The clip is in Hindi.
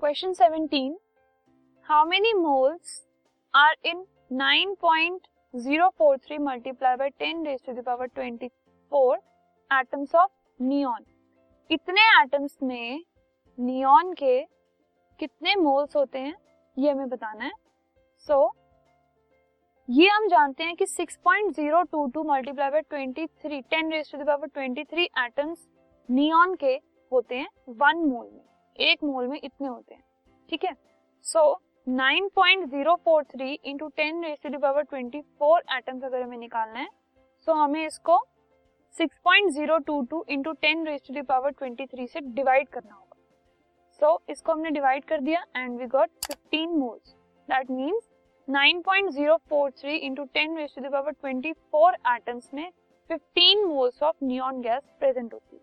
Question 17 how many moles are in 9.043 multiply by 10 raise to the power 24 atoms of neon इतने एटम्स में नियॉन के कितने मोल्स होते हैं ये हमें बताना है। सो so, ये हम जानते हैं कि 6.022 multiply by 23 10 raise to the power 23 atoms neon के होते हैं वन मोल में। एक मोल में इतने होते हैं ठीक है? So so, 9.043 into ten raise to the power 24 atoms अगर हमें निकालना है सो so हमें इसको 6.022 into ten raise to the power 23 से डिवाइड करना होगा। सो so, इसको हमने डिवाइड कर दिया and we got 15 moles that means 9.043 into ten raise to the power 24 atoms में 15 moles of neon gas present होती है।